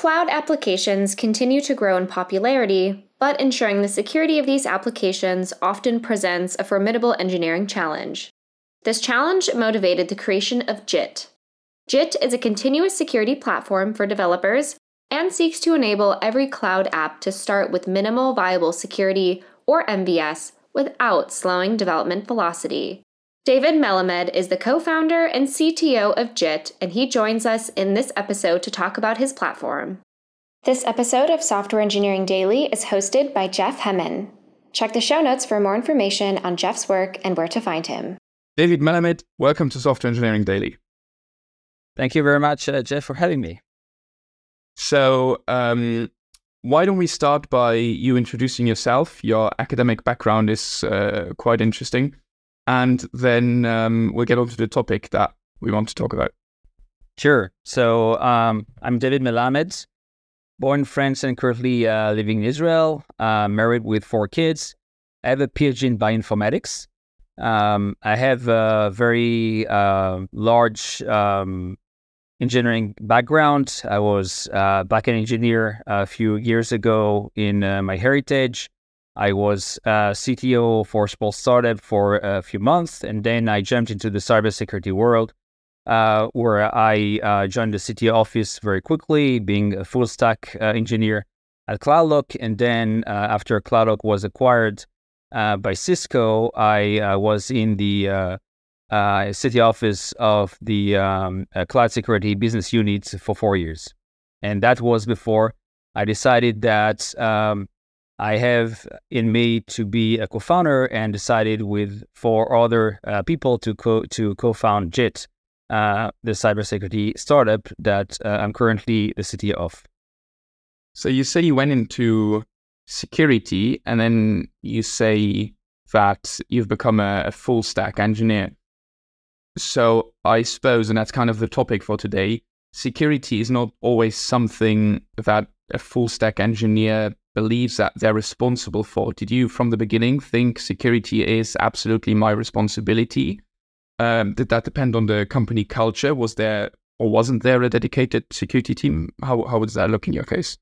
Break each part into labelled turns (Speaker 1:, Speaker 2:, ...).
Speaker 1: Cloud applications continue to grow in popularity, but ensuring the security of these applications often presents a formidable engineering challenge. This challenge motivated the creation of JIT. JIT is a continuous security platform for developers and seeks to enable every cloud app to start with minimal viable security, or MVS, without slowing development velocity. David Melamed is the co founder and CTO of JIT, and he joins us in this episode to talk about his platform. This episode of Software Engineering Daily is hosted by Jeff Hemmen. Check the show notes for more information on Jeff's work and where to find him.
Speaker 2: David Melamed, welcome to Software Engineering Daily.
Speaker 3: Thank you very much, uh, Jeff, for having me.
Speaker 2: So, um, why don't we start by you introducing yourself? Your academic background is uh, quite interesting. And then um, we'll get on to the topic that we want to talk about.
Speaker 3: Sure. So, um, I'm David Melamed, born in France and currently uh, living in Israel, uh, married with four kids. I have a PhD in bioinformatics. Um, I have a very uh, large um, engineering background. I was uh, backend engineer a few years ago in uh, MyHeritage. I was uh, CTO for small startup for a few months, and then I jumped into the cybersecurity world, uh, where I uh, joined the CTO office very quickly, being a full stack uh, engineer at CloudLock. And then after CloudLock was acquired by Cisco, I was in the uh, CTO office of the um, uh, cloud security business unit for four years. And that was before I decided that um, I have in me to be a co-founder and decided with four other uh, people to co- to co-found JIT, uh, the cybersecurity startup that uh, I'm currently the CTO of.
Speaker 2: So you say you went into security, and then you say that you've become a, a full stack engineer. So I suppose, and that's kind of the topic for today, security is not always something that a full stack engineer believes that they're responsible for. Did you, from the beginning, think security is absolutely my responsibility? Um, did that depend on the company culture? Was there or wasn't there a dedicated security team? How how does that look in your case?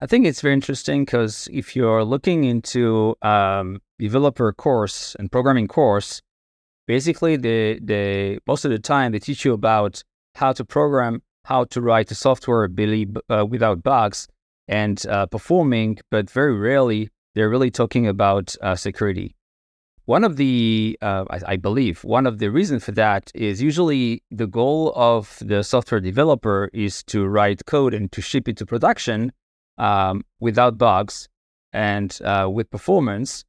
Speaker 3: I think it's very interesting because if you're looking into um, developer course and programming course, basically the the most of the time they teach you about how to program, how to write the software believe, uh, without bugs and uh, performing, but very rarely they're really talking about uh, security. One of the, uh, I, I, believe, one of the reasons for that is usually the goal of the software developer is to write code and to ship it to production um, without bugs and uh, with performance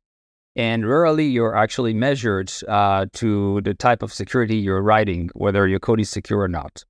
Speaker 3: and rarely you're actually measured uh, to the type of security you're writing, whether your code is secure or not.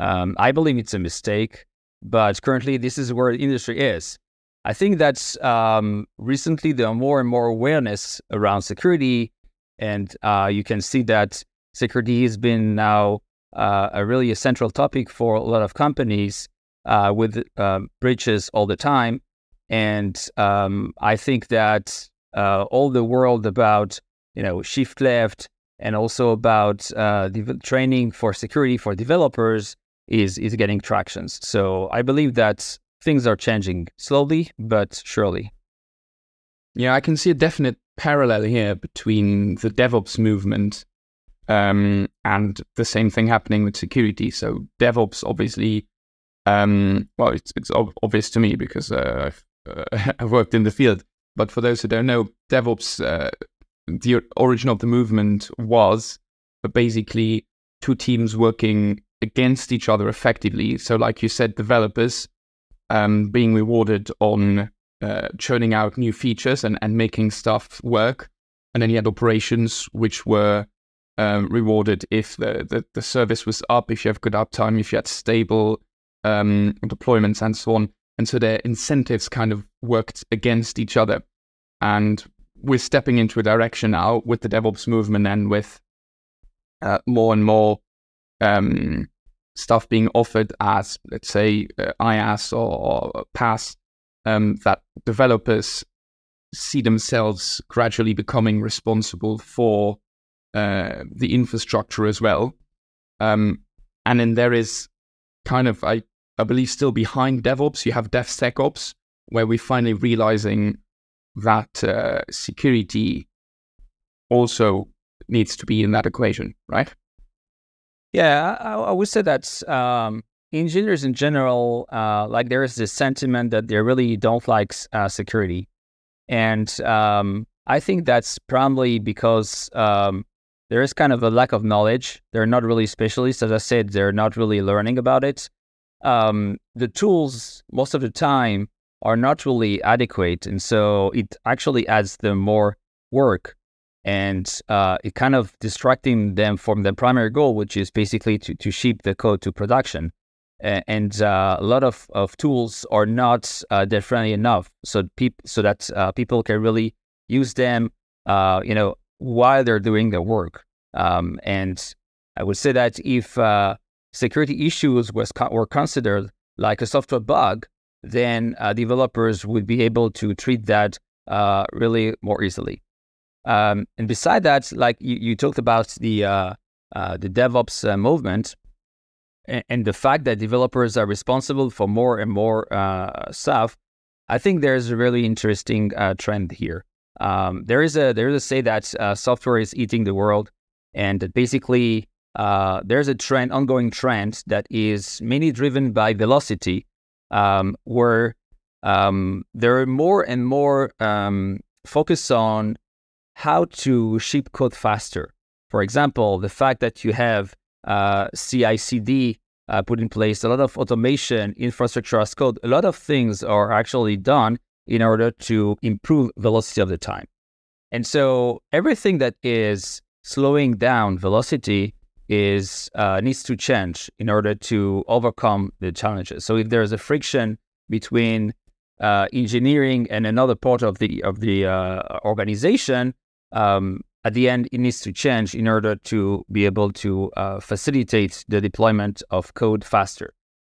Speaker 3: Um, I believe it's a mistake, but currently this is where the industry is. I think that um, recently there are more and more awareness around security, and uh, you can see that security has been now uh, a really a central topic for a lot of companies uh, with um, breaches all the time. And um, I think that uh, all the world about you know shift left and also about uh, the training for security for developers is is getting tractions. So I believe that things are changing slowly but surely.
Speaker 2: Yeah, I can see a definite parallel here between the DevOps movement um, and the same thing happening with security. So DevOps, obviously, um, well, it's, it's obvious to me because uh, I've, uh, I've worked in the field. But for those who don't know, DevOps, uh, the origin of the movement was basically two teams working against each other effectively. So, like you said, developers um, being rewarded on uh, churning out new features and, and making stuff work. And then you had operations which were um, rewarded if the, the, the, service was up, if you have good uptime, if you had stable um, deployments, and so on. And so their incentives kind of worked against each other. And we're stepping into a direction now with the DevOps movement and with uh, more and more um, stuff being offered as, let's say, uh, IaaS or, or PaaS, um, that developers see themselves gradually becoming responsible for uh, the infrastructure as well. Um, and then there is kind of, I, I believe, still behind DevOps. You have DevSecOps, where we're finally realizing that uh, security also needs to be in that equation, right?
Speaker 3: Yeah, I, I would say that um, engineers in general, uh, like there is this sentiment that they really don't like uh, security, and um, I think that's probably because um, there is kind of a lack of knowledge. They're not really specialists, as I said. They're not really learning about it. Um, the tools most of the time are not really adequate, and so it actually adds them more work and uh, it kind of distracting them from their primary goal, which is basically to, to ship the code to production. And uh, a lot of, of tools are not uh, dev friendly enough, so peop- so that uh, people can really use them, uh, you know, while they're doing their work. Um, and I would say that if uh, security issues was co- were considered like a software bug, then developers would be able to treat that really more easily. Um, and beside that, like you, you talked about the uh, uh, the DevOps uh, movement and, and, the fact that developers are responsible for more and more uh, stuff, I think there's a really interesting uh, trend here. Um, there is a there is a say that uh, software is eating the world, and basically there's a trend, ongoing trend that is mainly driven by velocity, um, where um, there are more and more um, focus on how to ship code faster. For example, the fact that you have uh, CI/CD uh, put in place, a lot of automation, infrastructure as code, a lot of things are actually done in order to improve velocity of the time. And so everything that is slowing down velocity is uh, needs to change in order to overcome the challenges. So if there's a friction between uh, engineering and another part of the of the uh, organization, um, at the end, it needs to change in order to be able to uh, facilitate the deployment of code faster.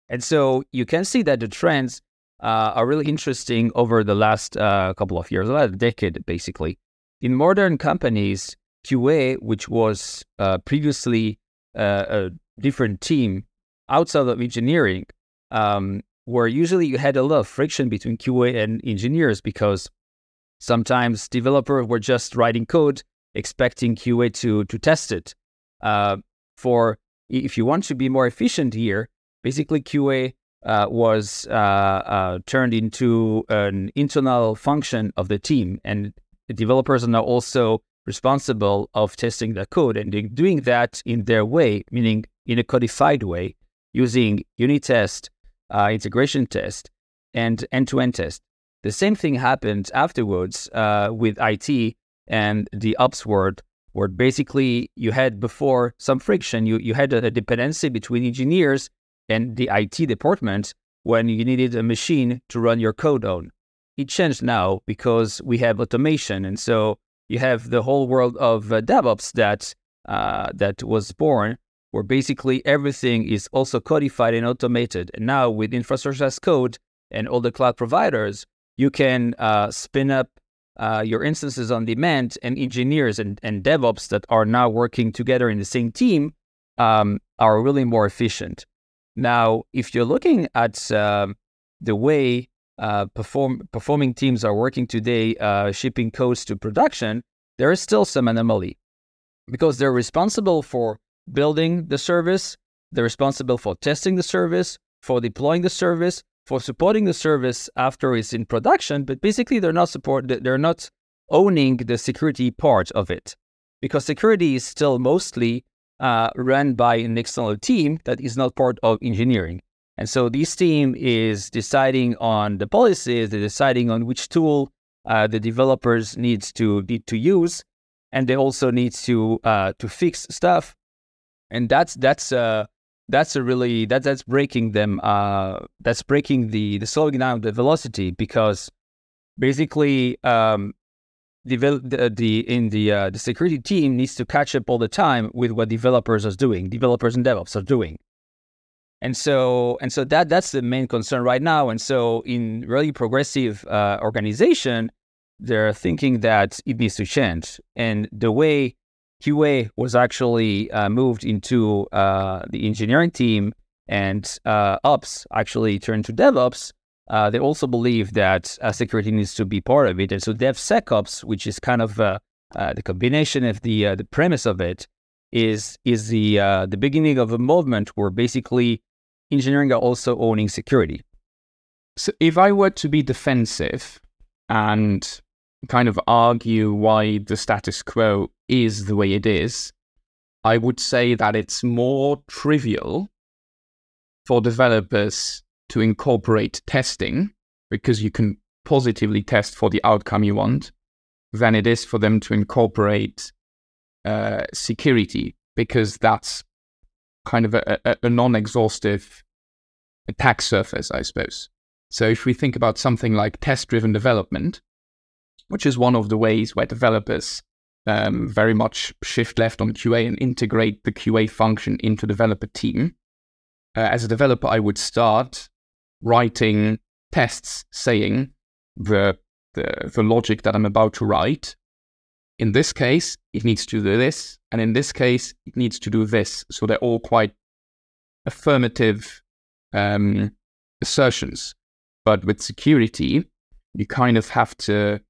Speaker 3: And so you can see that the trends uh, are really interesting over the last uh, couple of years, a decade basically. In modern companies, QA, which was uh, previously uh, a different team outside of engineering, um, where usually you had a lot of friction between QA and engineers because Sometimes developers were just writing code, expecting QA to, to test it. Uh, for if you want to be more efficient here, basically QA uh, was uh, uh, turned into an internal function of the team, and the developers are now also responsible of testing the code and doing that in their way, meaning in a codified way, using unit test, uh, integration test, and end-to-end test. The same thing happened afterwards uh, with IT and the ops world, where basically you had before some friction. You, you had a, a dependency between engineers and the IT department when you needed a machine to run your code on. It changed now because we have automation. And so you have the whole world of uh, DevOps that, uh, that was born, where basically everything is also codified and automated. And now with infrastructure as code and all the cloud providers, you can uh, spin up uh, your instances on demand, and engineers and, and DevOps that are now working together in the same team um, are really more efficient. Now, if you're looking at uh, the way uh, perform, performing teams are working today, uh, shipping codes to production, there is still some anomaly because they're responsible for building the service, they're responsible for testing the service, for deploying the service, for supporting the service after it's in production, but basically they're not support they're not owning the security part of it because security is still mostly uh, run by an external team that is not part of engineering. And so this team is deciding on the policies, they're deciding on which tool uh, the developers needs to need to use, and they also need to uh, to fix stuff. And that's that's uh, that's a really that that's breaking them uh that's breaking the the slowing down the velocity because basically um the, the, the in the uh, the security team needs to catch up all the time with what developers are doing developers and devops are doing. And so and so that that's the main concern right now. And so in really progressive uh, organization they're thinking that it needs to change. And the way QA was actually uh, moved into uh, the engineering team and uh, ops actually turned to DevOps, uh, they also believe that uh, security needs to be part of it. And so DevSecOps, which is kind of uh, the combination of the the premise of it, is is the the beginning of a movement where basically engineering are also owning security.
Speaker 2: So if I were to be defensive and kind of argue why the status quo is the way it is, I would say that it's more trivial for developers to incorporate testing because you can positively test for the outcome you want than it is for them to incorporate uh, security because that's kind of a, a, a non exhaustive attack surface, I suppose. So if we think about something like test driven development, which is one of the ways where developers um, very much shift left on QA and integrate the QA function into developer team. Uh, as a developer, I would start writing tests saying the, the, the logic that I'm about to write. In this case, it needs to do this, and in this case, it needs to do this. So they're all quite affirmative um, assertions. But with security, you kind of have to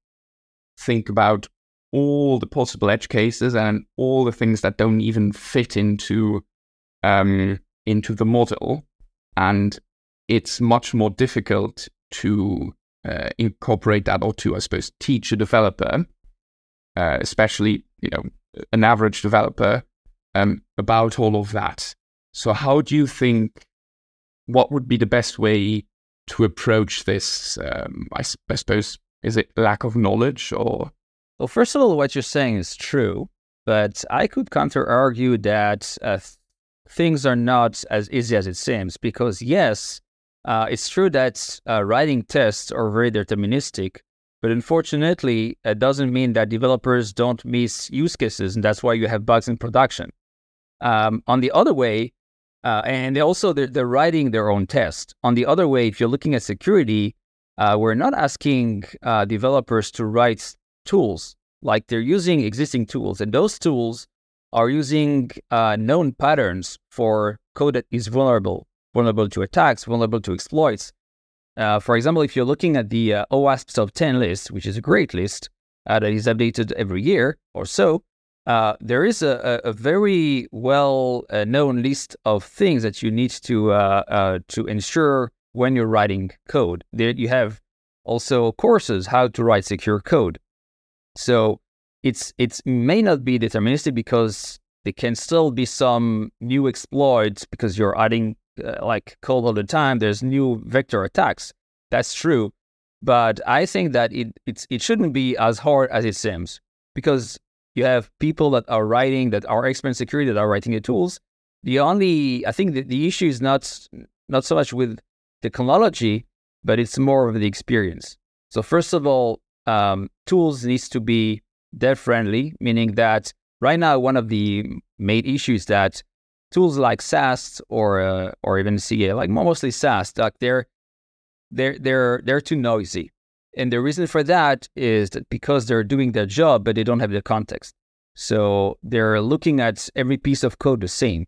Speaker 2: think about all the possible edge cases and all the things that don't even fit into um, into the model, and it's much more difficult to uh, incorporate that or to, I suppose, teach a developer, uh, especially you know an average developer, um, about all of that. So, how do you think? What would be the best way to approach this? Um, I, I suppose is it lack of knowledge or?
Speaker 3: Well, first of all, what you're saying is true, but I could counter argue that uh, things are not as easy as it seems because yes, uh, it's true that uh, writing tests are very deterministic, but unfortunately, it doesn't mean that developers don't miss use cases, and that's why you have bugs in production. Um, on the other way, uh, and also they're, they're, writing their own test. On the other way, if you're looking at security, uh, we're not asking uh, developers to write tools like they're using existing tools, and those tools are using uh, known patterns for code that is vulnerable vulnerable to attacks, vulnerable to exploits. Uh, for example, if you're looking at the uh, OWASP top 10 list, which is a great list uh, that is updated every year or so, uh, there is a, a, very well uh, known list of things that you need to to ensure when you're writing code. There you have also courses how to write secure code. So it's it may not be deterministic because there can still be some new exploits because you're adding uh, like code all the time. There's new vector attacks. That's true, but I think that it it's it shouldn't be as hard as it seems because you have people that are writing that are expert in security that are writing the tools. The only I think the, the issue is not not so much with technology, but it's more of the experience. So first of all, um, tools needs to be dev friendly, meaning that right now one of the main issues that tools like SAST or uh, or even CA, like mostly SAST, like they're they're they're they're too noisy. And the reason for that is that because they're doing their job, but they don't have the context. So they're looking at every piece of code the same,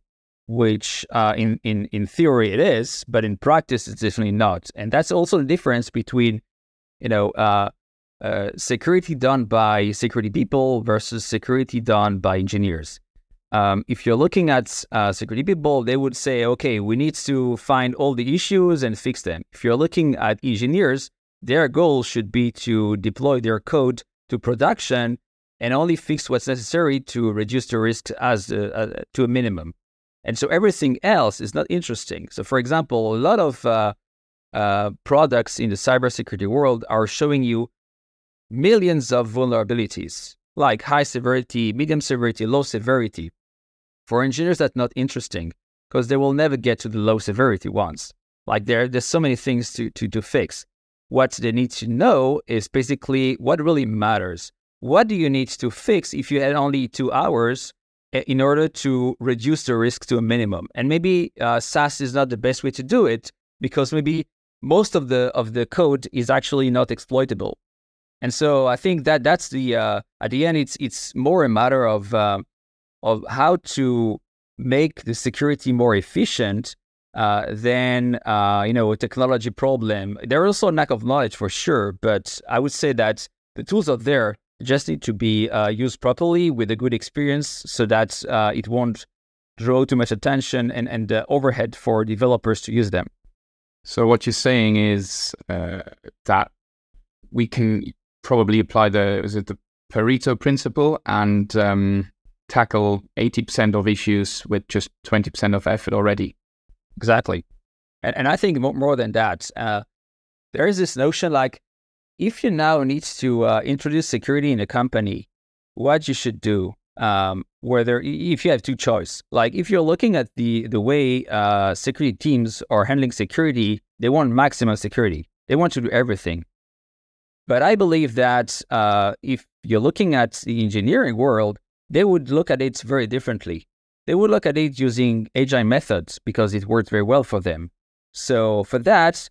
Speaker 3: which uh, in, in, in theory it is, but in practice it's definitely not. And that's also the difference between, you know, uh, uh, security done by security people versus security done by engineers. Um, if you're looking at uh, security people, they would say, okay, we need to find all the issues and fix them. If you're looking at engineers, their goal should be to deploy their code to production and only fix what's necessary to reduce the risk as uh, uh, to a minimum. And so everything else is not interesting. So, for example, a lot of uh, products in the cybersecurity world are showing you millions of vulnerabilities, like high severity, medium severity, low severity. For engineers, that's not interesting because they will never get to the low severity ones. Like there, there's so many things to, to, to fix. What they need to know is basically what really matters. What do you need to fix if you had only two hours eh, in order to reduce the risk to a minimum? And maybe uh, SAST is not the best way to do it because maybe most of the of the code is actually not exploitable. And so I think that that's the uh, at the end it's it's more a matter of uh, of how to make the security more efficient uh, then uh, you know a technology problem. There is also a lack of knowledge for sure, but I would say that the tools are there. Just need to be uh, used properly with a good experience, so that uh, it won't draw too much attention and and overhead for developers to use them.
Speaker 2: So what you're saying is that we can probably apply the is it the Pareto principle and um, tackle 80% of issues with just 20% of effort already.
Speaker 3: Exactly. And, and I think more than that, uh, there is this notion like if you now need to uh, introduce security in a company, what you should do, um, whether if you have two choice, like if you're looking at the the way uh, security teams are handling security, they want maximum security. They want to do everything. But I believe that uh, if you're looking at the engineering world, they would look at it very differently. They would look at it using agile methods because it worked very well for them. So for that,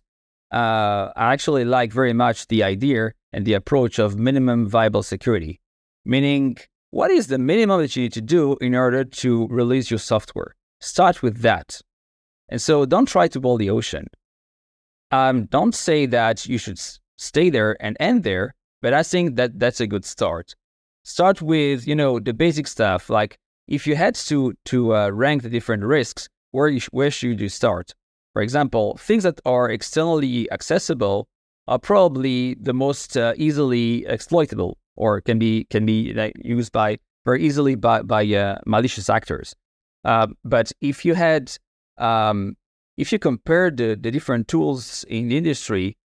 Speaker 3: uh, I actually like very much the idea and the approach of minimum viable security, meaning what is the minimum that you need to do in order to release your software? Start with that. And so don't try to boil the ocean. Um, don't say that you should stay there and end there, but I think that that's a good start. Start with, you know, the basic stuff. Like if you had to to uh, rank the different risks, where you where should you start? For example, things that are externally accessible are probably the most uh, easily exploitable, or can be can be like, used by very easily by by uh, malicious actors. Uh, but if you had um, if you compare the, the different tools in the industry,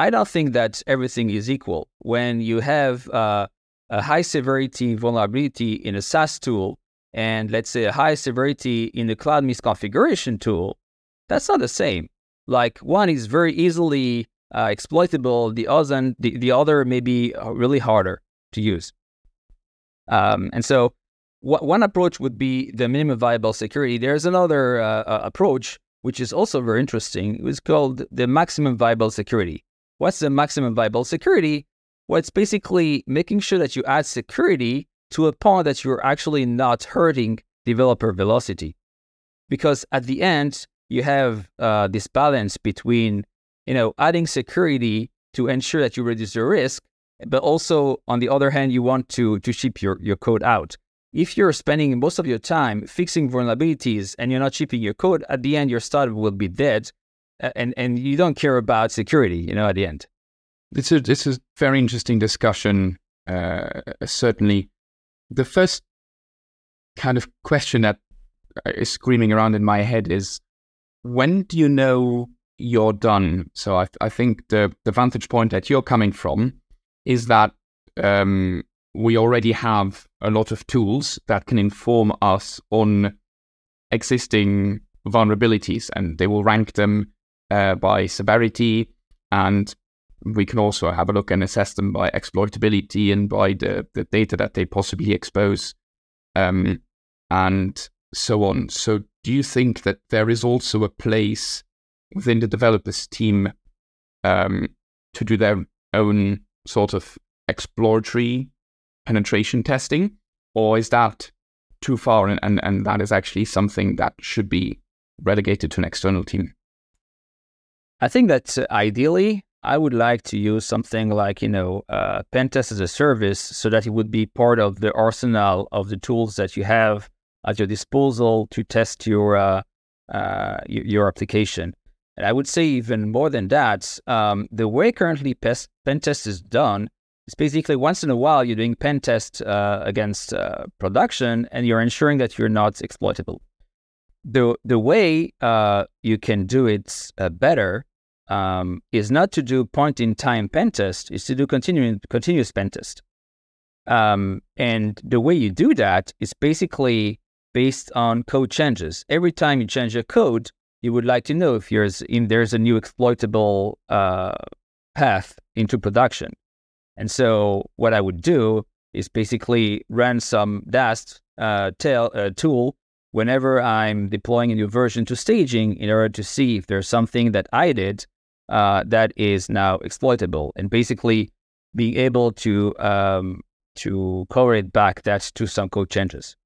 Speaker 3: I don't think that everything is equal. When you have uh, a high severity vulnerability in a SAST tool, and let's say a high severity in the cloud misconfiguration tool, that's not the same. Like one is very easily uh, exploitable, the other, the, the other may be uh, really harder to use. Um, and so, wh- one approach would be the minimum viable security. There's another uh, approach which is also very interesting. It's called the maximum viable security. What's the maximum viable security? Well, it's basically making sure that you add security to a point that you're actually not hurting developer velocity. Because at the end, you have uh, this balance between, you know, adding security to ensure that you reduce your risk, but also on the other hand, you want to to ship your, your code out. If you're spending most of your time fixing vulnerabilities and you're not shipping your code, at the end your startup will be dead and and you don't care about security, you know, at the end.
Speaker 2: It's a it's a very interesting discussion. Uh, certainly, the first kind of question that is screaming around in my head is, when do you know you're done? So I I think the the vantage point that you're coming from is that um, we already have a lot of tools that can inform us on existing vulnerabilities, and they will rank them uh, by severity, and we can also have a look and assess them by exploitability and by the, the data that they possibly expose, um, and so on. So, do you think that there is also a place within the developers team um, to do their own sort of exploratory penetration testing, or is that too far and, and, and that is actually something that should be relegated to an external team?
Speaker 3: I think that uh, ideally, I would like to use something like, you know, uh, Pentest as a service so that it would be part of the arsenal of the tools that you have at your disposal to test your, uh, uh, your application. And I would say even more than that, um, the way currently pest, Pentest is done is basically once in a while you're doing pen test uh, against uh, production and you're ensuring that you're not exploitable. The, the way you can do it better um, is not to do point in time pen test, is to do continuing, continuous pen test. Um, and the way you do that is basically based on code changes. Every time you change your code, you would like to know if there's, there's a new exploitable uh, path into production. And so what I would do is basically run some DAST uh, tail, uh, tool whenever I'm deploying a new version to staging in order to see if there's something that I did uh, that is now exploitable, and basically being able to um, to correlate back that to some code changes.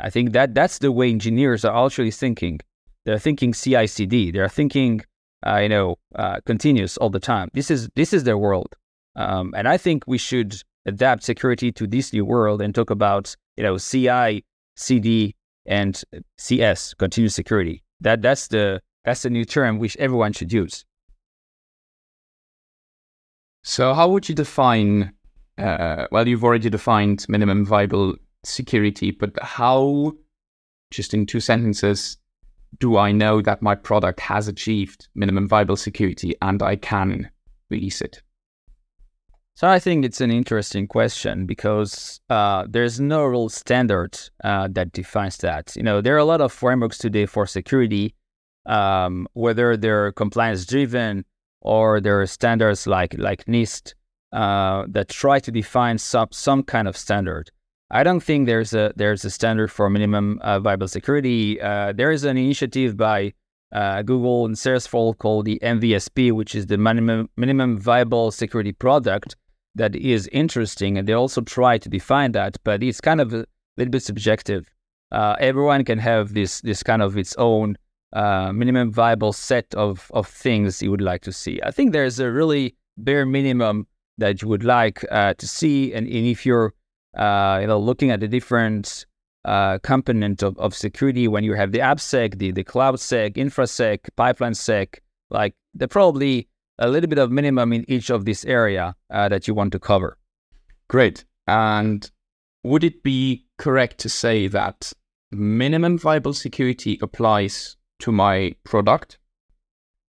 Speaker 3: I think that that's the way engineers are actually thinking. they're thinking CI/CD. They're thinking, uh, you know, uh, continuous all the time. This is this is their world, um, and I think we should adapt security to this new world and talk about, you know, CI, CD, and CS, continuous security. That that's the that's the new term which everyone should use.
Speaker 2: So, how would you define? Uh, well, you've already defined minimum viable security, but how, just in two sentences, do I know that my product has achieved minimum viable security and I can release it?
Speaker 3: So I think it's an interesting question because uh, there's no real standard uh, that defines that. You know, there are a lot of frameworks today for security, um, whether they're compliance driven or there are standards like like NIST uh, that try to define some some kind of standard. I don't think there's a there's a standard for minimum uh, viable security. Uh, there is an initiative by uh, Google and Salesforce called the MVSP, which is the minimum minimum viable security product that is interesting, and they also try to define that, but it's kind of a little bit subjective. Uh, everyone can have this this kind of its own uh, minimum viable set of of things you would like to see. I think there's a really bare minimum that you would like uh, to see, and, and if you're uh, you know, looking at the different uh, component of, of security when you have the AppSec, the, the CloudSec, InfraSec, PipelineSec, like they're probably a little bit of minimum in each of this area uh, that you want to cover.
Speaker 2: Great. And would it be correct to say that minimum viable security applies to my product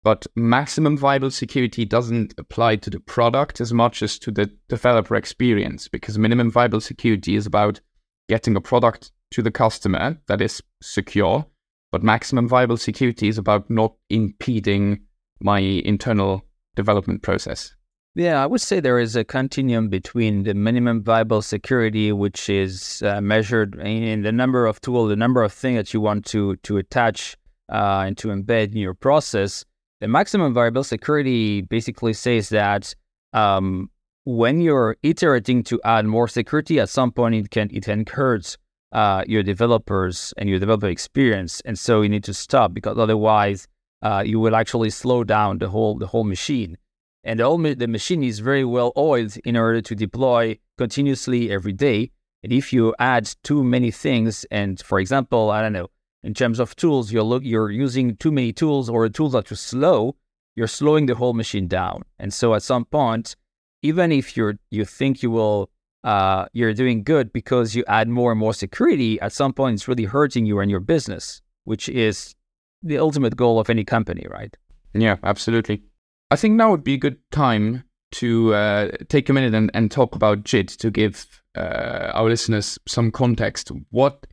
Speaker 2: but maximum viable security doesn't apply to the product as much as to the developer experience because minimum viable security is about getting a product to the customer that is secure, but maximum viable security is about not impeding my internal development process.
Speaker 3: Yeah, I would say there is a continuum between the minimum viable security, which is uh, measured in the number of tools, the number of things that you want to to attach uh, and to embed in your process, the maximum viable security basically says that um, when you're iterating to add more security, at some point it can it can hurt uh, your developers and your developer experience, and so you need to stop because otherwise uh, you will actually slow down the whole the whole machine. And the whole the machine is very well oiled in order to deploy continuously every day. And if you add too many things, and for example, I don't know, in terms of tools, you're look, you're using too many tools or tools are too slow, you're slowing the whole machine down. And so at some point, even if you're you think you will uh, you're doing good because you add more and more security, at some point it's really hurting you and your business, which is the ultimate goal of any company, right?
Speaker 2: Yeah, absolutely. I think now would be a good time to uh, take a minute and, and talk about JIT to give uh, our listeners some context. What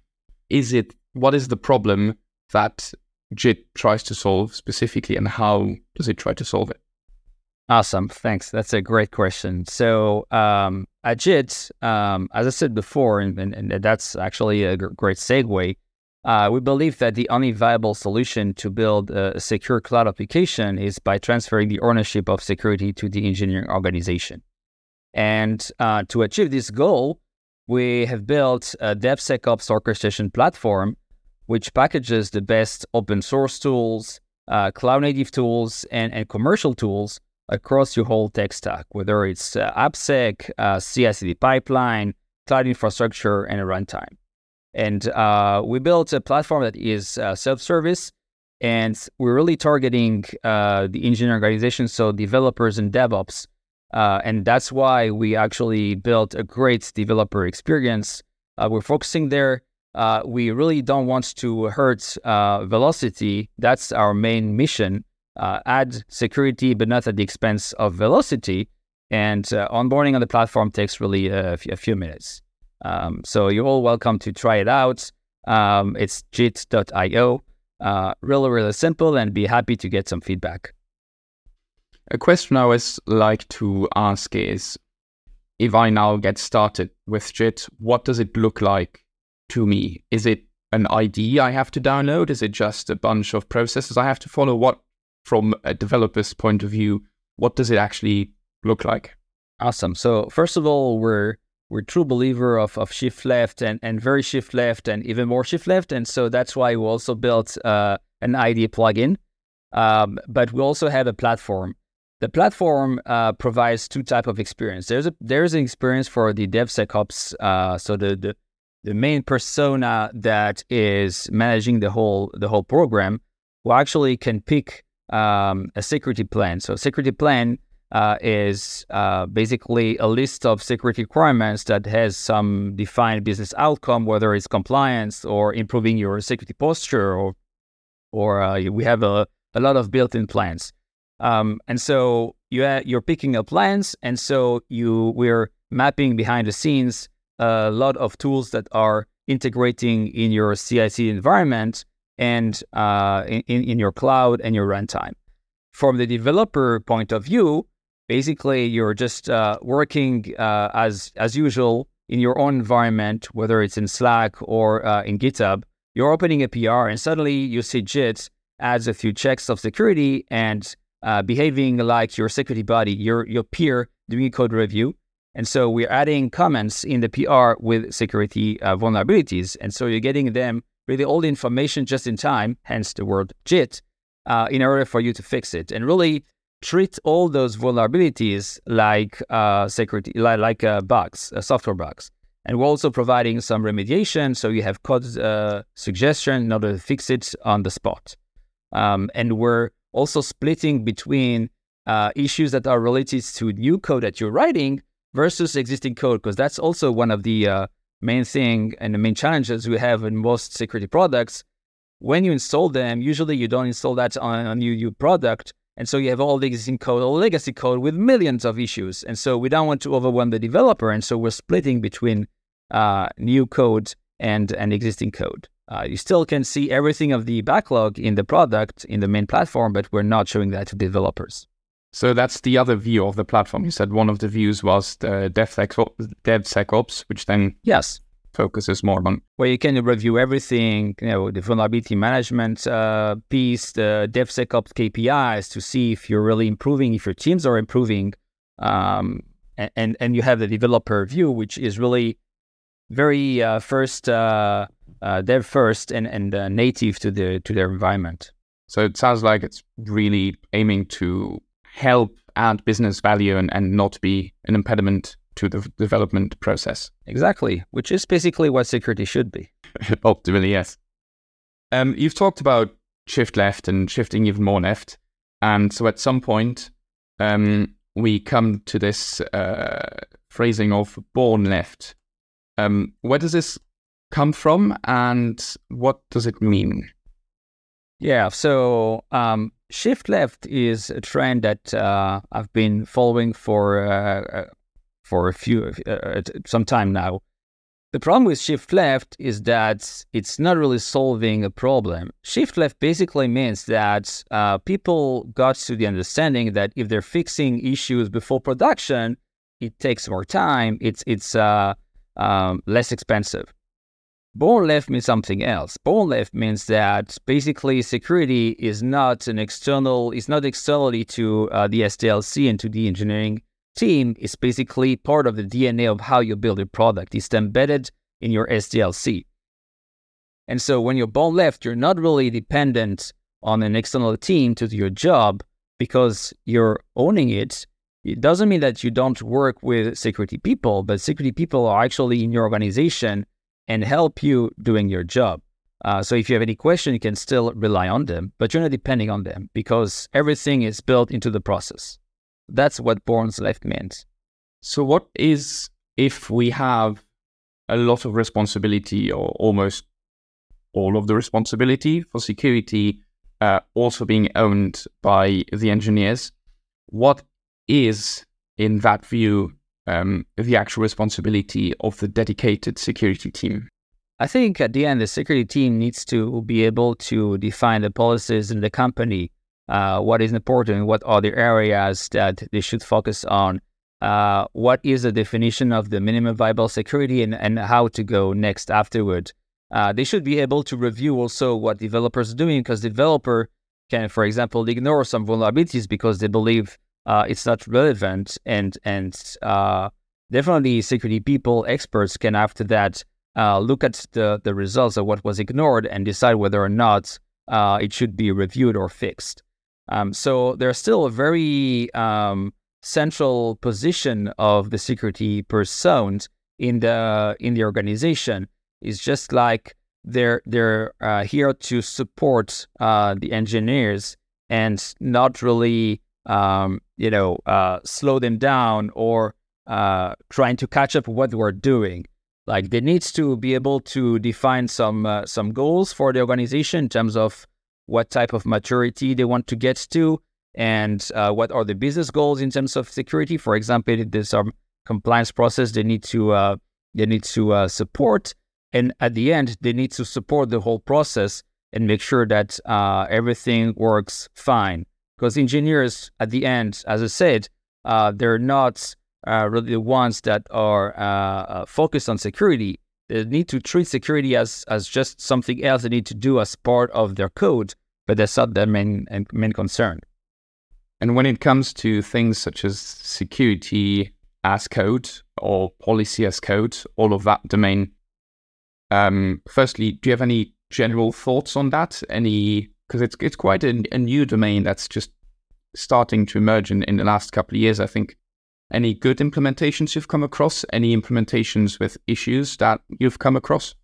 Speaker 2: is it what is the problem that JIT tries to solve specifically, and how does it try to solve it?
Speaker 3: Awesome, thanks. That's a great question. So um, at JIT, um, as I said before, and, and, and that's actually a g- great segue. Uh, we believe that the only viable solution to build a secure cloud application is by transferring the ownership of security to the engineering organization. And uh, to achieve this goal, we have built a DevSecOps orchestration platform which packages the best open source tools, uh, cloud native tools, and, and commercial tools across your whole tech stack, whether it's uh, AppSec, uh, CI/CD pipeline, cloud infrastructure, and a runtime. And uh, we built a platform that is uh, self-service, and we're really targeting uh, the engineering organization, so developers and DevOps. Uh, and that's why we actually built a great developer experience. Uh, we're focusing there uh, we really don't want to hurt uh, velocity. That's our main mission. Uh, add security, but not at the expense of velocity. And uh, onboarding on the platform takes really a, f- a few minutes. Um, so you're all welcome to try it out. Um, it's jit.io. Uh, really, really simple, and be happy to get some feedback.
Speaker 2: A question I always like to ask is if I now get started with JIT, what does it look like to me? Is it an IDE I have to download? Is it just a bunch of processes I have to follow? What, from a developer's point of view, what does it actually look like?
Speaker 3: Awesome. So first of all, we're we're true believer of, of shift left and, and very shift left and even more shift left. And so that's why we also built uh, an IDE plugin, um, but we also have a platform. The platform uh, provides two type of experience. There's a there's an experience for the DevSecOps, uh, so the, the the main persona that is managing the whole the whole program, who actually can pick um, a security plan. So security plan uh, is uh, basically a list of security requirements that has some defined business outcome, whether it's compliance or improving your security posture, or or uh, we have a, a lot of built-in plans. Um, and so you ha- you're picking up plans, and so you we're mapping behind the scenes a lot of tools that are integrating in your CI/CD environment and uh, in, in your cloud and your runtime. From the developer point of view, basically you're just uh, working uh, as as usual in your own environment, whether it's in Slack or uh, in GitHub. You're opening a PR, and suddenly you see JIT adds a few checks of security and uh, behaving like your security buddy, your your peer doing a code review. And so we're adding comments in the PR with security uh, vulnerabilities, and so you're getting them really all the information just in time, hence the word JIT, uh, in order for you to fix it. And really treat all those vulnerabilities like uh, security, like, like bugs, software bugs. And we're also providing some remediation, so you have code uh, suggestion in order to fix it on the spot. Um, and we're also splitting between uh, issues that are related to new code that you're writing versus existing code, because that's also one of the uh, main thing and the main challenges we have in most security products. When you install them, usually you don't install that on a new, new product and so you have all the existing code, all legacy code with millions of issues. And so we don't want to overwhelm the developer. And so we're splitting between uh, new code and, and existing code. Uh, you still can see everything of the backlog in the product in the main platform, but we're not showing that to developers.
Speaker 2: So that's the other view of the platform. You said one of the views was the DevSecOps, which then
Speaker 3: yes
Speaker 2: focuses more on.
Speaker 3: Where you can review everything, you know, the vulnerability management uh, piece, the DevSecOps KPIs to see if you're really improving, if your teams are improving, um, and and you have the developer view, which is really very uh, first uh, uh dev first and and uh, native to the to their environment.
Speaker 2: So it sounds like it's really aiming to help add business value and, and not be an impediment to the development process.
Speaker 3: Exactly, which is basically what security should be.
Speaker 2: Optimally, yes. Um, you've talked about shift left and shifting even more left. And so at some point, um, we come to this uh, phrasing of born left. Um, where does this come from and what does it mean?
Speaker 3: Yeah, so um, shift left is a trend that uh, I've been following for uh, for a few uh, uh some time now. The problem with shift left is that it's not really solving a problem. Shift left basically means that uh, people got to the understanding that if they're fixing issues before production, it takes more time. It's it's uh, um, less expensive. Born left means something else. Born left means that basically security is not an external, it's not externally to uh, the SDLC and to the engineering team is basically part of the DNA of how you build your product. It's embedded in your SDLC. And so when you're born left, you're not really dependent on an external team to do your job because you're owning it. It doesn't mean that you don't work with security people, but security people are actually in your organization and help you doing your job. Uh, so if you have any question, you can still rely on them, but you're not depending on them because everything is built into the process. That's what Born's left meant.
Speaker 2: So, what is if we have a lot of responsibility or almost all of the responsibility for security uh, also being owned by the engineers? What is, in that view, um, the actual responsibility of the dedicated security team?
Speaker 3: I think at the end, the security team needs to be able to define the policies in the company uh, what is important, what are the areas that they should focus on, uh, what is the definition of the minimum viable security, and, and how to go next afterward. Uh, they should be able to review also what developers are doing because developer can, for example, ignore some vulnerabilities because they believe uh, it's not relevant, and and uh, definitely security people, experts can after that uh, look at the the results of what was ignored and decide whether or not uh, it should be reviewed or fixed. Um, so there's still a very um, central position of the security person in the in the organization. It's just like they're they're uh, here to support uh, the engineers and not really um, you know uh, slow them down or uh, trying to catch up what we're doing. Like they needs to be able to define some uh, some goals for the organization in terms of what type of maturity they want to get to and uh, what are the business goals in terms of security. For example, there's some compliance process they need to uh, they need to uh, support, and at the end they need to support the whole process and make sure that everything works fine. Because engineers, at the end, as I said, uh, they're not uh, really the ones that are uh, uh, focused on security. They need to treat security as as just something else they need to do as part of their code, but that's not their main main concern.
Speaker 2: And when it comes to things such as security as code or policy as code, all of that domain, um, firstly, do you have any general thoughts on that? Any because it's it's quite a, a, new domain that's just starting to emerge in, in the last couple of years. I think any good implementations you've come across? Any implementations with issues that you've come across?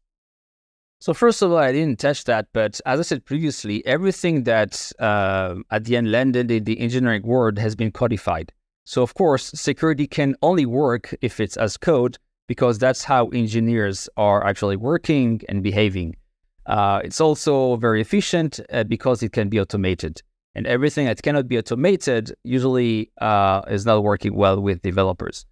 Speaker 3: So first of all, I didn't touch that, but as I said previously, everything that uh, at the end landed in the engineering world has been codified. So of course, security can only work if it's as code because that's how engineers are actually working and behaving. Uh, it's also very efficient uh, because it can be automated and everything that cannot be automated usually uh, is not working well with developers.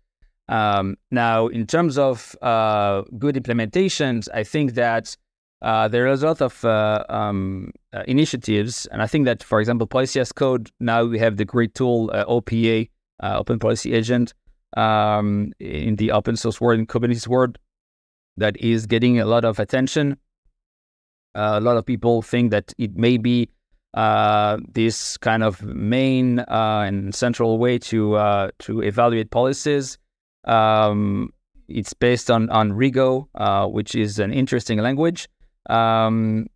Speaker 3: Um, now, in terms of uh, good implementations, I think that uh, there is a lot of uh, um, initiatives, and I think that, for example, Policy as Code now we have the great tool OPA, Open Policy Agent, um, in the open source world, in Kubernetes world, that is getting a lot of attention. A lot of people think that it may be uh, this kind of main uh, and central way to uh, to evaluate policies. Um, it's based on on Rego, uh, which is an interesting language. Um,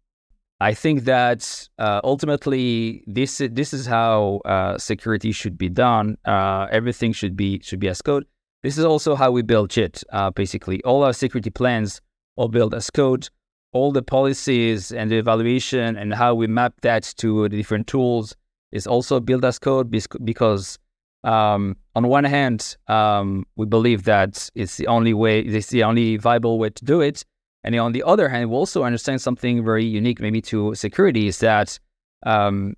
Speaker 3: I think that uh, ultimately this this is how uh, security should be done. everything should be should be as code. This is also how we build JIT. basically, all our security plans are built as code all the policies and the evaluation and how we map that to the different tools is also built as code because um, on one hand, um, we believe that it's the only way, it's the only viable way to do it. And on the other hand, we also understand something very unique, maybe to security, is that um,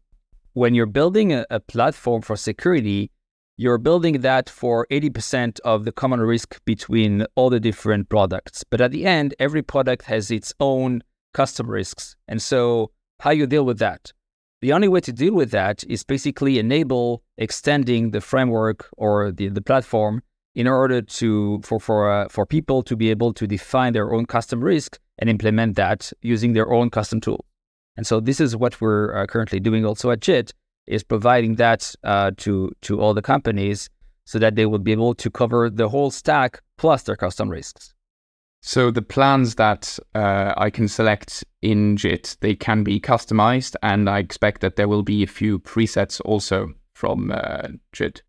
Speaker 3: when you're building a, a platform for security, you're building that for 80% of the common risk between all the different products. But at the end, every product has its own custom risks. And so, how you deal with that? The only way to deal with that is basically enable extending the framework or the, the platform in order to for for uh, for people to be able to define their own custom risk and implement that using their own custom tool. And so this is what we're uh, currently doing also at JIT is providing that uh, to to all the companies so that they will be able to cover the whole stack plus their custom risks.
Speaker 2: So the plans that uh, I can select in JIT, they can be customized, and I expect that there will be a few presets also from uh, JIT.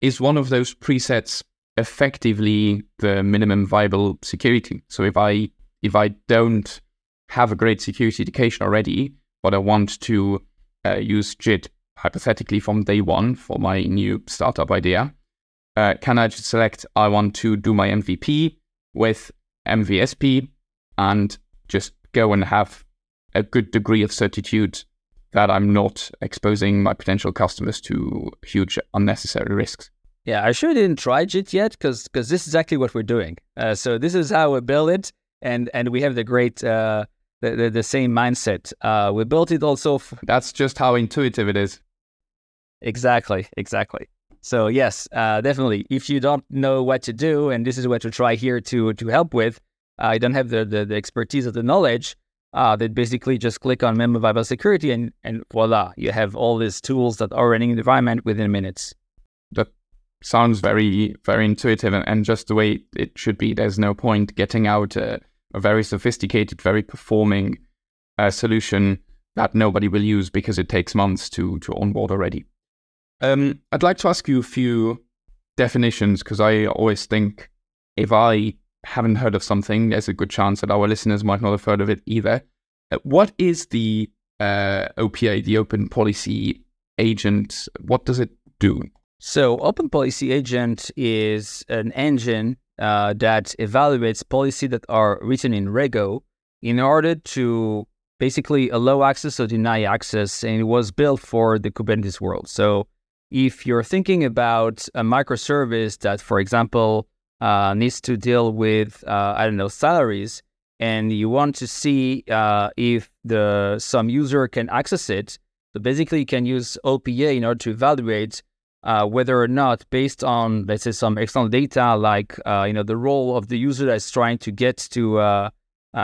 Speaker 2: Is one of those presets effectively the minimum viable security? So if I if I don't have a great security education already, but I want to uh, use JIT hypothetically from day one for my new startup idea, uh, can I just select I want to do my MVP with MVSP and just go and have a good degree of certitude that I'm not exposing my potential customers to huge unnecessary risks.
Speaker 3: Yeah, I sure didn't try JIT yet because because this is exactly what we're doing. Uh, so this is how we build it, and and we have the great uh, the, the, the same mindset. Uh, we built it also. F-
Speaker 2: That's just how intuitive it is.
Speaker 3: Exactly, exactly. So yes, uh, definitely. If you don't know what to do, and this is what to try here to to help with, uh, you don't have the, the, the expertise or the knowledge. Uh, that basically just click on minimum viable security, and and voila, you have all these tools that are running in the environment within minutes.
Speaker 2: That sounds very very intuitive and, and just the way it should be. There's no point getting out a, a very sophisticated, very performing uh, solution that nobody will use because it takes months to to onboard already. Um, I'd like to ask you a few definitions because I always think if I haven't heard of something, there's a good chance that our listeners might not have heard of it either. Uh, what is the uh, OPA, the Open Policy Agent? What does it do?
Speaker 3: So, Open Policy Agent is an engine uh, that evaluates policy that are written in Rego in order to basically allow access or deny access, and it was built for the Kubernetes world. So, if you're thinking about a microservice that, for example, uh, needs to deal with uh, I don't know salaries, and you want to see uh, if the some user can access it. So basically, you can use OPA in order to evaluate uh, whether or not, based on let's say some external data like uh, you know the role of the user that's trying to get to uh,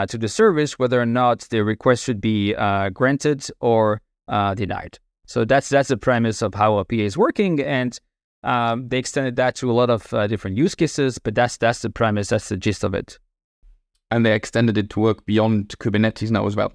Speaker 3: to the service, whether or not the request should be granted or denied. So that's that's the premise of how OPA is working, and um, they extended that to a lot of uh, different use cases, but that's that's the premise, that's the gist of it.
Speaker 2: And they extended it to work beyond Kubernetes now as well.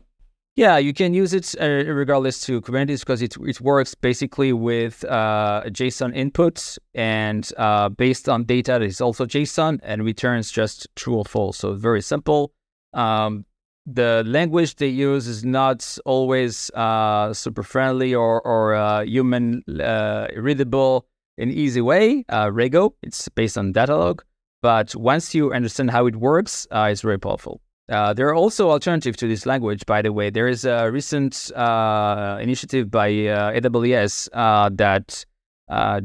Speaker 3: Yeah, you can use it uh, regardless to Kubernetes because it it works basically with uh, JSON inputs and uh, based on data that is also JSON and returns just true or false. So very simple. Um, the language they use is not always uh, super friendly or or uh, human uh, readable in easy way. Uh, Rego, it's based on Datalog, but once you understand how it works, uh, it's very powerful. Uh, there are also alternatives to this language, by the way. There is a recent uh, initiative by uh, AWS uh, that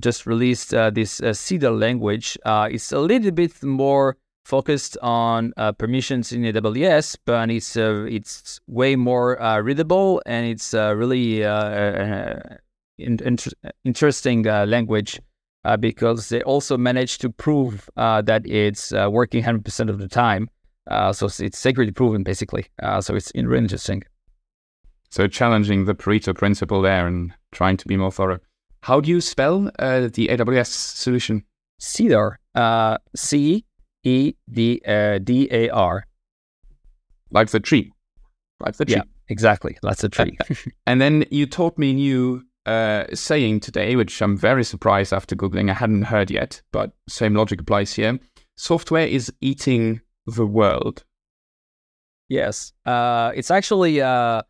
Speaker 3: just released this Cedar language. it's a little bit more focused on permissions in AWS, but it's it's way more readable and it's really in, in, interesting uh, language uh, because they also managed to prove uh, that it's uh, working 100% of the time. Uh, so it's security proven, basically. Uh, so it's really interesting.
Speaker 2: So challenging the Pareto principle there and trying to be more thorough. How do you spell the AWS solution?
Speaker 3: Cedar. C E D D A R.
Speaker 2: Like the tree. Like the tree.
Speaker 3: Yeah, exactly. That's a tree.
Speaker 2: and then you taught me new uh, saying today, which I'm very surprised after Googling, I hadn't heard yet, but same logic applies here. Software is eating the world.
Speaker 3: Yes. Uh, it's actually uh,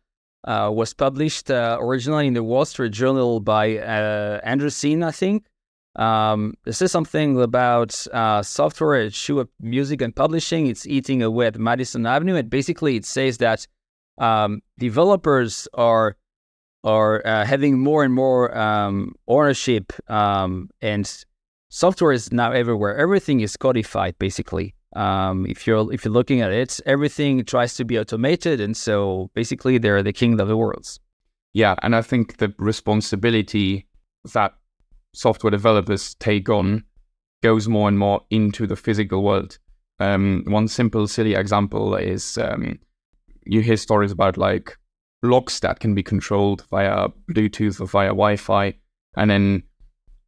Speaker 3: uh was published uh, originally in the Wall Street Journal by uh, Sin, I think. Um, this is something about software issue of music and publishing. It's eating away at Madison Avenue. And basically, it says that um, developers are are uh, having more and more um, ownership um, and software is now everywhere everything is codified basically um, if you're if you're looking at it everything tries to be automated and so basically they're the king of the worlds
Speaker 2: yeah and i think the responsibility that software developers take on goes more and more into the physical world um, one simple silly example is um, you hear stories about like locks that can be controlled via Bluetooth or via Wi-Fi, and then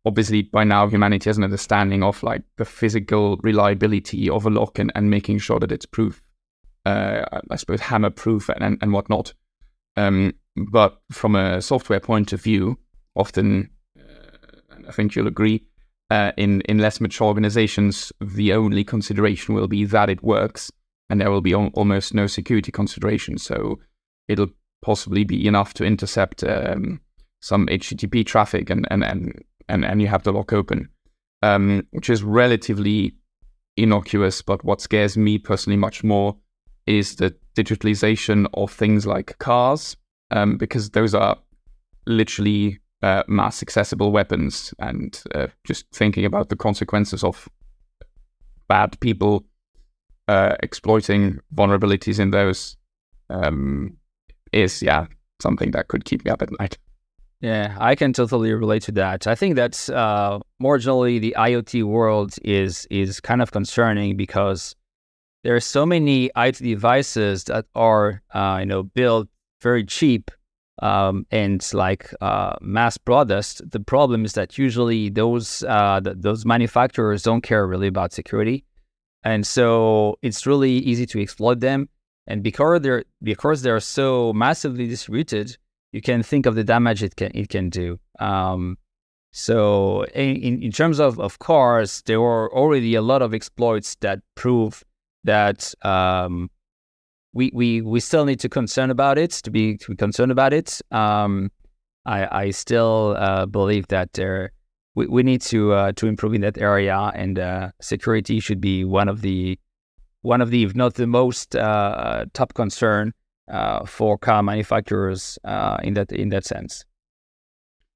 Speaker 2: obviously by now humanity has an understanding of like the physical reliability of a lock and, and making sure that it's proof, uh, I suppose hammer proof and, and whatnot. Um, but from a software point of view, often, and I think you'll agree, uh, in in less mature organizations, the only consideration will be that it works, and there will be al- almost no security consideration. So it'll possibly be enough to intercept um, some HTTP traffic and, and, and, and, and you have the lock open, um, which is relatively innocuous. But what scares me personally much more is the digitalization of things like cars, um, because those are literally uh, mass accessible weapons. And uh, just thinking about the consequences of bad people uh, exploiting vulnerabilities in those um, is yeah something that could keep me up at night.
Speaker 3: Yeah, I can totally relate to that. I think that's uh, more generally the IoT world is is kind of concerning because there are so many IoT devices that are uh, you know built very cheap um, and like uh, mass products. The problem is that usually those uh, th- those manufacturers don't care really about security, and so it's really easy to exploit them. And because they're because they're so massively distributed, you can think of the damage it can it can do. Um, so in, in terms of, of cars, there were already a lot of exploits that prove that um, we, we we still need to concern about it to be to be concerned about it. Um, I I still uh, believe that there we, we need to uh, to improve in that area, and uh, security should be one of the one of the if not the most uh, top concern uh, for car manufacturers uh, in that in that sense.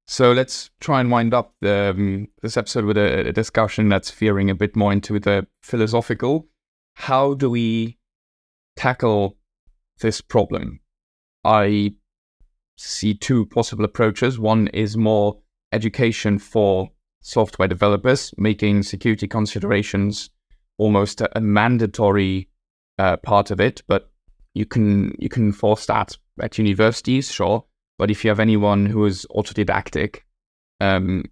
Speaker 2: So let's try and wind up the, um, this episode with a, a, discussion that's veering a bit more into the philosophical. How do we tackle this problem? I see two possible approaches. One is more education for software developers, making security considerations almost a, mandatory uh, part of it. But you can you can force that at universities, sure. But if you have anyone who is autodidactic, um,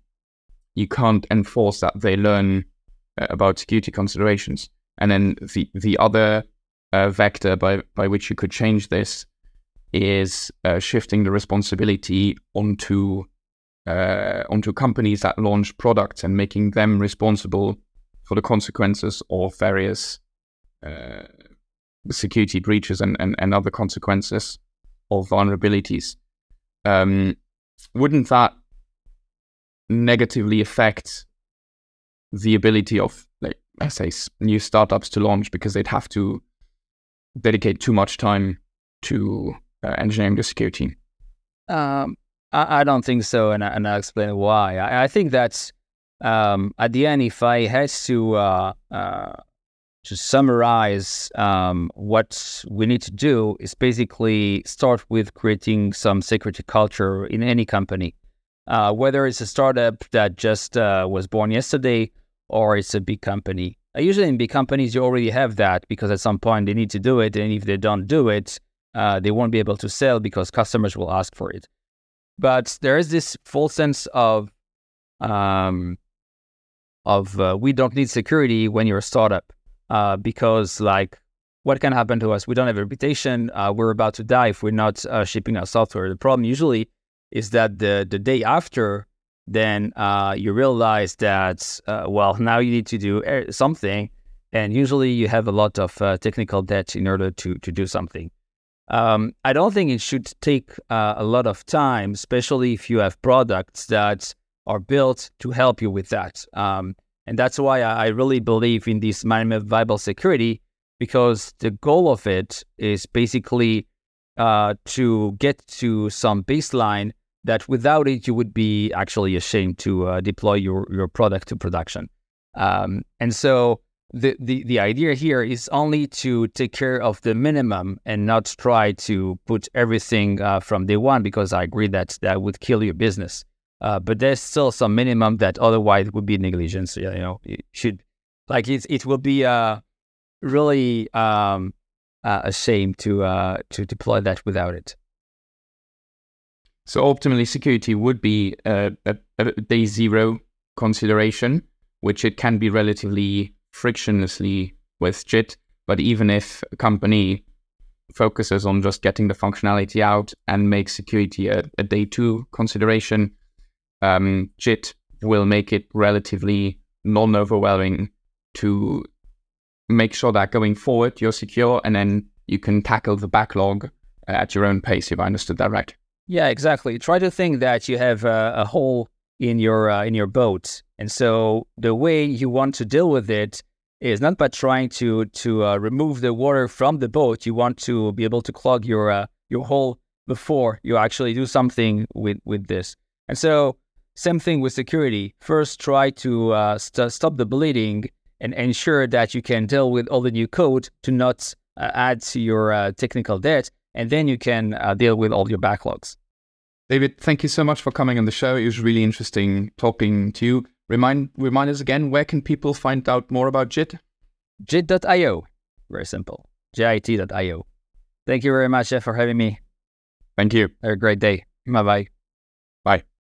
Speaker 2: you can't enforce that they learn uh, about security considerations. And then the the other uh, vector by by which you could change this is uh, shifting the responsibility onto uh, onto companies that launch products and making them responsible for the consequences of various uh, security breaches and, and, and other consequences of vulnerabilities. Um, wouldn't that negatively affect the ability of, like, I say, new startups to launch because they'd have to dedicate too much time to uh, engineering the security?
Speaker 3: Um, I, I, don't think so, and, I, and I'll explain why. I, I think that um, at the end, if I had to uh, uh, to summarize um, what we need to do, is basically start with creating some security culture in any company, uh, whether it's a startup that just uh, was born yesterday or it's a big company. Uh, usually, in big companies, you already have that because at some point they need to do it, and if they don't do it, uh, they won't be able to sell because customers will ask for it. But there is this full sense of um, of uh, we don't need security when you're a startup uh, because like what can happen to us? We don't have a reputation. Uh, we're about to die if we're not uh, shipping our software. The problem usually is that the the day after, then uh, you realize that uh, well now you need to do something, and usually you have a lot of technical debt in order to to do something. Um, I don't think it should take a lot of time, especially if you have products that are built to help you with that. Um, and that's why I really believe in this minimum viable security because the goal of it is basically uh, to get to some baseline that without it you would be actually ashamed to uh, deploy your, your product to production. Um, and so the, the, the idea here is only to take care of the minimum and not try to put everything uh, from day one because I agree that that would kill your business. Uh, but there's still some minimum that otherwise would be negligence. You know, it should like it. It will be uh, really um, uh, a shame to uh, to deploy that without it.
Speaker 2: So optimally, security would be a, a, a day zero consideration, which it can be relatively frictionlessly with JIT. But even if a company focuses on just getting the functionality out and makes security a, a day two consideration, um, JIT will make it relatively non overwhelming to make sure that going forward you're secure and then you can tackle the backlog at your own pace, if I understood that right.
Speaker 3: Yeah, exactly. Try to think that you have a, a hole in your uh, in your boat, and so the way you want to deal with it is not by trying to to uh, remove the water from the boat. You want to be able to clog your uh, your hole before you actually do something with with this. And so same thing with security. First, try to uh, st- stop the bleeding and ensure that you can deal with all the new code to not uh, add to your uh, technical debt, and then you can uh, deal with all your backlogs.
Speaker 2: David, thank you so much for coming on the show. It was really interesting talking to you. Remind remind us again, where can people find out more about JIT?
Speaker 3: JIT.io. Very simple. JIT.io. Thank you very much, Jeff, for having me.
Speaker 2: Thank you.
Speaker 3: Have a great day. Bye bye.
Speaker 2: Bye.